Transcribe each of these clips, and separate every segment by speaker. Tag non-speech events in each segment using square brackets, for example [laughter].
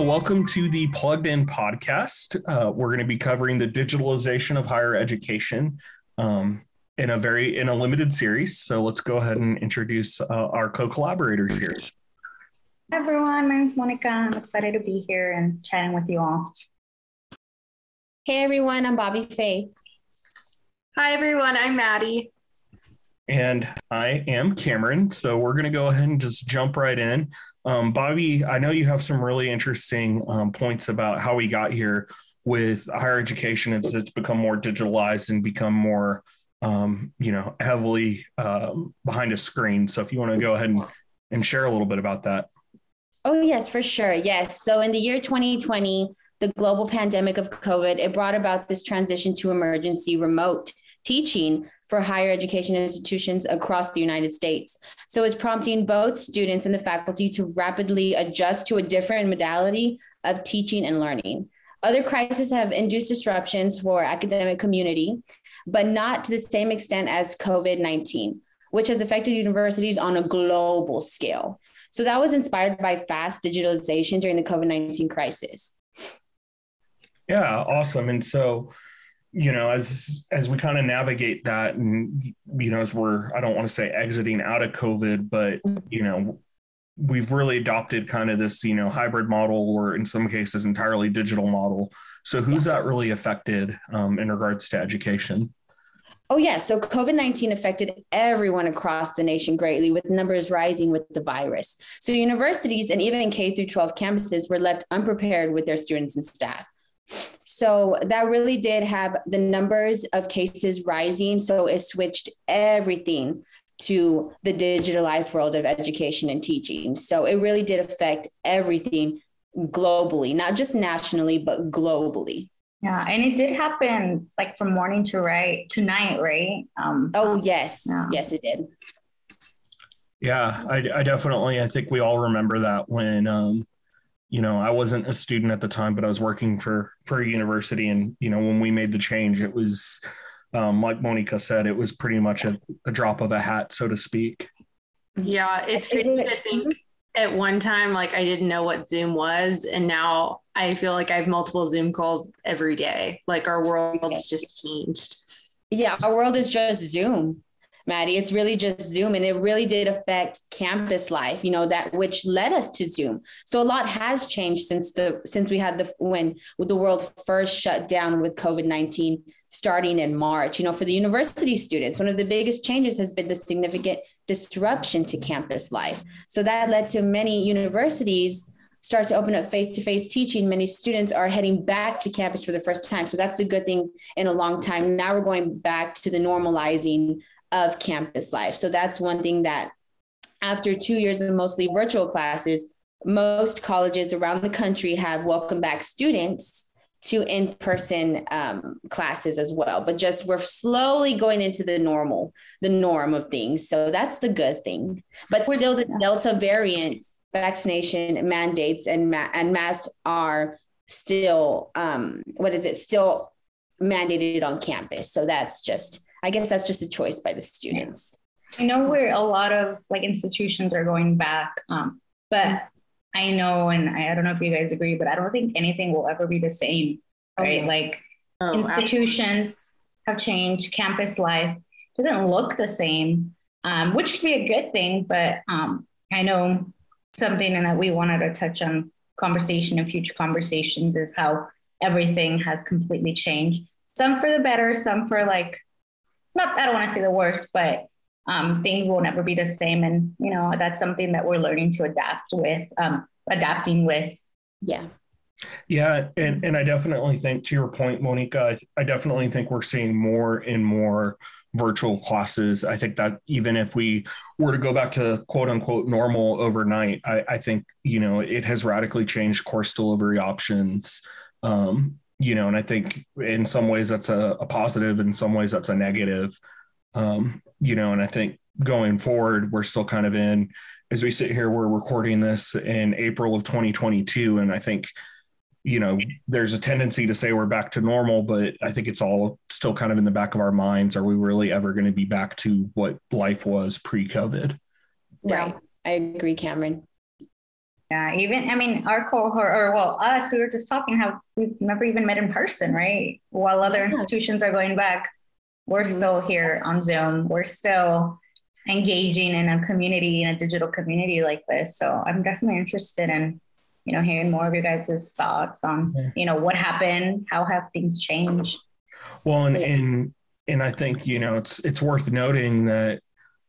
Speaker 1: Hello, welcome to the Plugged In podcast. Uh, we're going to be covering the digitalization of higher education um, in a very in a limited series. So let's go ahead and introduce uh, our co-collaborators here.
Speaker 2: Hi everyone, my name is Monica. I'm excited to be here and chatting with you all.
Speaker 3: Hey everyone, I'm Bobby Faye.
Speaker 4: Hi everyone, I'm Maddie.
Speaker 1: And I am Cameron. So we're going to go ahead and just jump right in. Um, Bobby, I know you have some really interesting um, points about how we got here with higher education as it's become more digitalized and become more, um, you know, heavily um, behind a screen. So if you want to go ahead and, and share a little bit about that.
Speaker 3: Oh, yes, for sure. Yes. So in the year 2020, the global pandemic of COVID, it brought about this transition to emergency remote teaching for higher education institutions across the United States. So it's prompting both students and the faculty to rapidly adjust to a different modality of teaching and learning. Other crises have induced disruptions for academic community, but not to the same extent as COVID-19, which has affected universities on a global scale. So that was inspired by fast digitalization during the COVID-19 crisis.
Speaker 1: Yeah, awesome. And so you know as as we kind of navigate that and you know as we're i don't want to say exiting out of covid but mm-hmm. you know we've really adopted kind of this you know hybrid model or in some cases entirely digital model so who's that really affected um, in regards to education
Speaker 3: Oh, yeah. So COVID 19 affected everyone across the nation greatly, with numbers rising with the virus. So universities and even K through 12 campuses were left unprepared with their students and staff. So that really did have the numbers of cases rising. So it switched everything to the digitalized world of education and teaching. So it really did affect everything globally, not just nationally, but globally.
Speaker 2: Yeah, and it did happen like from morning to right to night, right?
Speaker 3: Um, oh yes, yeah. yes, it did.
Speaker 1: Yeah, I, I, definitely. I think we all remember that when um, you know, I wasn't a student at the time, but I was working for for a university, and you know, when we made the change, it was um, like Monica said, it was pretty much a, a drop of a hat, so to speak.
Speaker 4: Yeah, it's crazy to think at one time like I didn't know what Zoom was, and now I feel like I have multiple Zoom calls every day. Like our world's just changed.
Speaker 3: Yeah, our world is just Zoom. Maddie. It's really just Zoom, and it really did affect campus life. You know that which led us to Zoom. So a lot has changed since the since we had the when the world first shut down with COVID nineteen starting in March. You know, for the university students, one of the biggest changes has been the significant disruption to campus life. So that led to many universities start to open up face-to-face teaching many students are heading back to campus for the first time so that's a good thing in a long time now we're going back to the normalizing of campus life. So that's one thing that after two years of mostly virtual classes, most colleges around the country have welcomed back students to in-person um, classes as well. But just we're slowly going into the normal the norm of things. So that's the good thing. But still the delta variant vaccination mandates and ma- and masks are still um, what is it? Still mandated on campus. So that's just I guess that's just a choice by the students.
Speaker 2: I know where a lot of like institutions are going back, um, but I know, and I, I, don't know if you guys agree, but I don't think anything will ever be the same, right? Okay. Like oh, institutions absolutely. have changed, campus life doesn't look the same, um, which could be a good thing. But um, I know something and that we wanted to touch on conversation and future conversations is how everything has completely changed. Some for the better, some for like not I don't want to say the worst, but um, things will never be the same. And you know, that's something that we're learning to adapt with, um, adapting with.
Speaker 3: Yeah.
Speaker 1: Yeah, and and I definitely think to your point, Monica, I, I definitely think we're seeing more and more virtual classes. I think that even if we were to go back to quote unquote normal overnight, I, I think you know it has radically changed course delivery options. Um, you know, and I think in some ways that's a, a positive, in some ways that's a negative. Um, you know, and I think going forward, we're still kind of in as we sit here, we're recording this in April of 2022. And I think, you know, there's a tendency to say we're back to normal, but I think it's all still kind of in the back of our minds. Are we really ever going to be back to what life was pre COVID?
Speaker 3: Right. I agree, Cameron.
Speaker 2: Yeah, even I mean our cohort or well us, we were just talking how we've never even met in person, right? While other institutions are going back, we're mm-hmm. still here on Zoom. We're still engaging in a community, in a digital community like this. So I'm definitely interested in, you know, hearing more of your guys' thoughts on, yeah. you know, what happened, how have things changed.
Speaker 1: Well, and and and I think you know it's it's worth noting that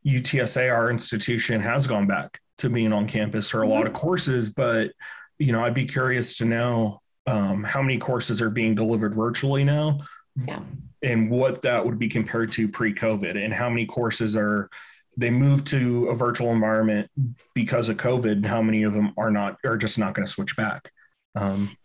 Speaker 1: UTSA, our institution, has gone back to being on campus for a lot of mm-hmm. courses, but you know, I'd be curious to know um, how many courses are being delivered virtually now,
Speaker 3: yeah.
Speaker 1: and what that would be compared to pre-COVID, and how many courses are they moved to a virtual environment because of COVID. And how many of them are not are just not going to switch back? Um,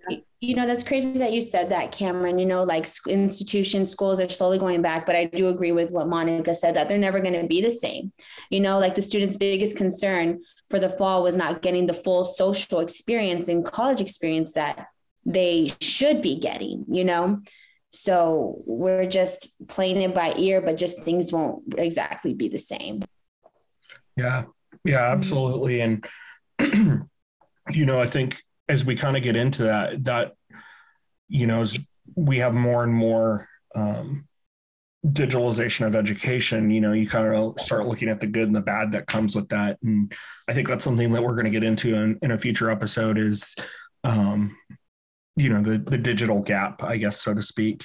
Speaker 3: you know, that's crazy that you said that, Cameron. You know, like institutions, schools are slowly going back, but I do agree with what Monica said that they're never going to be the same. You know, like the students' biggest concern for the fall was not getting the full social experience and college experience that they should be getting, you know? So we're just playing it by ear, but just things won't exactly be the same.
Speaker 1: Yeah. Yeah, mm-hmm. absolutely. And, [clears throat] you know, I think as we kind of get into that, that, you know, as we have more and more um, digitalization of education, you know, you kind of start looking at the good and the bad that comes with that. And I think that's something that we're going to get into in, in a future episode is, um, you know, the, the digital gap, I guess, so to speak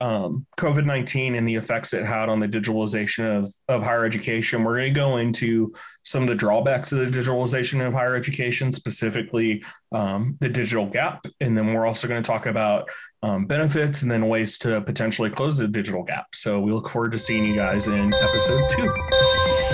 Speaker 1: um, COVID 19 and the effects it had on the digitalization of, of higher education. We're going to go into some of the drawbacks of the digitalization of higher education, specifically um, the digital gap. And then we're also going to talk about um, benefits and then ways to potentially close the digital gap. So we look forward to seeing you guys in episode two.